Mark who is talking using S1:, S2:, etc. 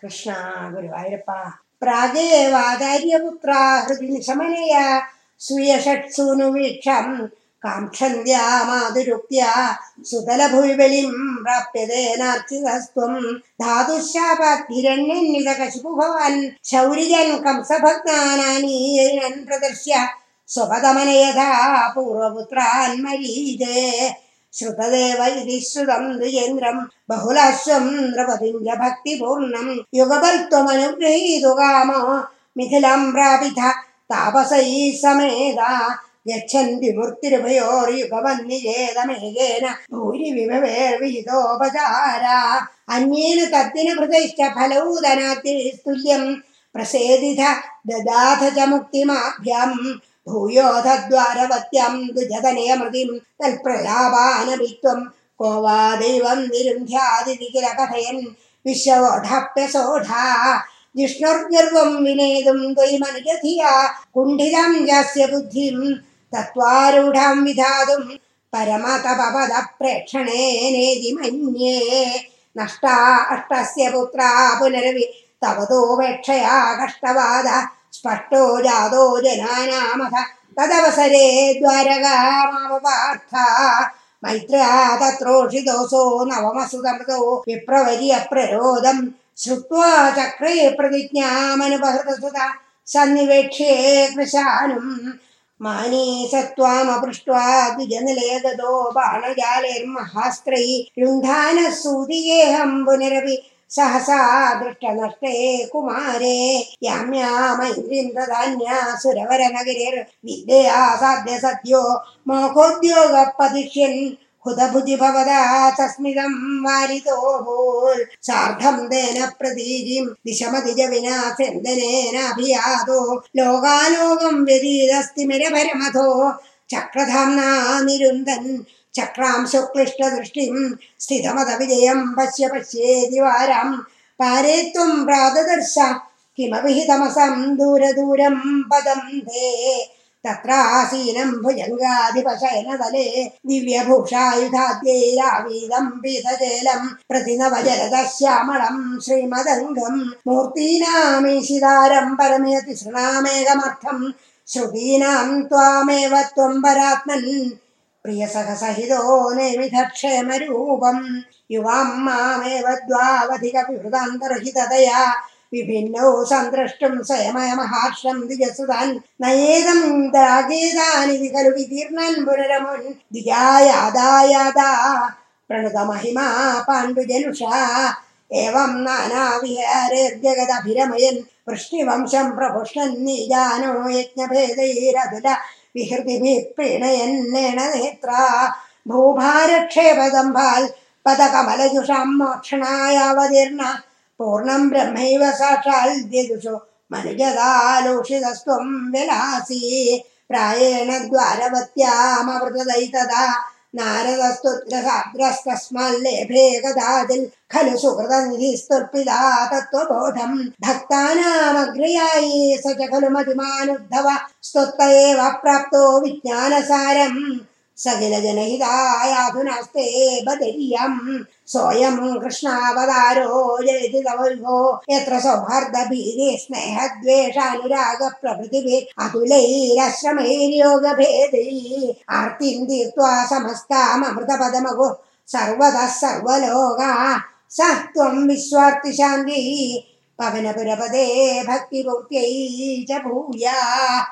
S1: कृष्णा गुरुवायुरप्पा काङ्क्षन्द्या माधुरुक्त्या सुतलभुबलिं प्राप्यते नार्चिदस्त्वम् धातुशापरण्डकशिपुभवान् शौर्यन् कंस भग्नानि प्रदर्श्य स्वपदमनयथा पूर्वपुत्रान्मरीजे श्रुतदेव इति श्रुतम् द्विजेन्द्रम् बहुलाश्वम् बहुलश्वन्द्रपति भक्तिपूर्णम् युगपल्त्वमनुगृहीतु काम मिथिलम् प्रापिथ तापसै समेधा यच्छन्ति मूर्तिरुभयोर्युगवन्निवेदमे भूरिविभवेर्विहितोपचारा अन्येन तद्दिन कृतैश्च फलौ दना तितुल्यं प्रसेदि ददाथ च मुक्तिमाभ्याम् भूयोधद्वारवत्यं प्रलापान को वा दैवम् निरुन्ध्यादिति किल कथयन् विश्ववोढाप्यसोढा जिष्णुर्गर्वं विनेतुं द्वैमनुजधिया कुण्ठिरां यास्य बुद्धिं तत्त्वारूढां विधातुं परमतपपदप्रेक्षणे नेति मन्ये। नष्टा अष्टस्य पुत्रा पुनर्वि तवतोपेक्षया कष्टवाद स्पष्टो जातो जनानामथ तदवसरे द्वारकामावपार्था मैत्र्या तत्रोषिदोषो नवमसुतमृतो विप्रवर्यप्ररोदम् श्रुत्वा चक्रे प्रतिज्ञामनुपहृतसुता सन्निवेक्ष्ये कृशानुम् मानी सत्त्वामपृष्ट्वा द्विजनिलय गतो बाणजालैर्महास्त्रै लुण्ठानः सूदियेऽहं पुनरपि सहसा दृष्टनष्टे कुमारे। यां यामैन्द्रिन्द्रधान्यासुरवरनगिरिर्विद्यया साध्य सद्यो मोकोद्योगपदिष्यन् हुतभुजिभवदा सस्मिदं वारितो भूल् सार्धं तेन प्रतीजिं दिशमतिजविनाशन्दनेनाभियातो लोकालोकं व्यतीदस्तिमिरपरमथो चक्रधाम्ना निरुन्दन् चक्रां शुक्लिष्टदृष्टिं स्थितमदविजयं पश्य पश्येति वारं पारे त्वं प्राददर्श किमपि हि तमसं दूरदूरं पदं ते तत्रासीनं भुजङ्गाधिपशयनतले दिव्यभूषायुधाद्यैरावीदं पीतजलं प्रतिनवजलदश्यामलं श्रीमदङ्गं मूर्तीनामीशिदारं परमयति सृणामेकमर्थं श्रुतीनां त्वामेव त्वं परात्मन् പ്രിയസഹസഹിതോ നേമിധക്ഷേമരൂപം യുവാം മാമേവ ദ്വാവധികവിഹൃതാന്തർഹിതതയാ വിഭിന്നോ സന്ത്രഷ്ടും സ്വയമയ മഹാർഷം ദിജസുതാൻ നയേതം ദാഗേതാനിതി ഖലു വിതീർണൻ പുനരമുൻ. ദിജായാദായാദാ പ്രണുതമഹിമാ പാണ്ഡുജനുഷ. ഏവം നാനാവിഹാരേ ജഗദഭിരമയൻ വൃഷ്ണിവംശം പ്രഭുഷ്ണന്നീജാനോ യജ്ഞഭേദൈരതുല വിഹൃതിഭിः പ്രീണയന്നേണ നേത്ര ഭൂഭാരക്ഷേപദമ്പാൽ പദകമലജുഷാം മോക്ഷണായാവതീർണ. പൂർണം ബ്രഹ്മൈവ സാക്ഷാൽ ദ്വിജുഷു മനുജതാലോഷിതസ്ത്വം വിലാസി. പ്രായേണ ദ്വാരവത്യാമൃതദൈതദാ नारदस्तुद्रसाद्रस्तस्मल्लेभे कदाचित् खलु सुकृतनिधिस्तुर्पिता तत्त्वबोधं भक्तानामग्र्यायी स च खलु मतिमानुद्धव स्तुत्त एव प्राप्तो विज्ञानसारम् सकिलजनहितायाधुनास्ते बदर्यं सोऽयं कृष्णावतारो, जयति तवल्भो। यत्र सौहार्दभीति, स्नेहद्वेषानुरागप्रभृतिभिः, अतुलैरश्रमैर्योगभेदैः। आर्तिं तीर्त्वा समस्ताममृतपदमगुः सर्वतः सर्वलोका स त्वं विश्वार्तिशान्तिः, पवनपुरपदे भक्तिभुक्त्यै च भूया।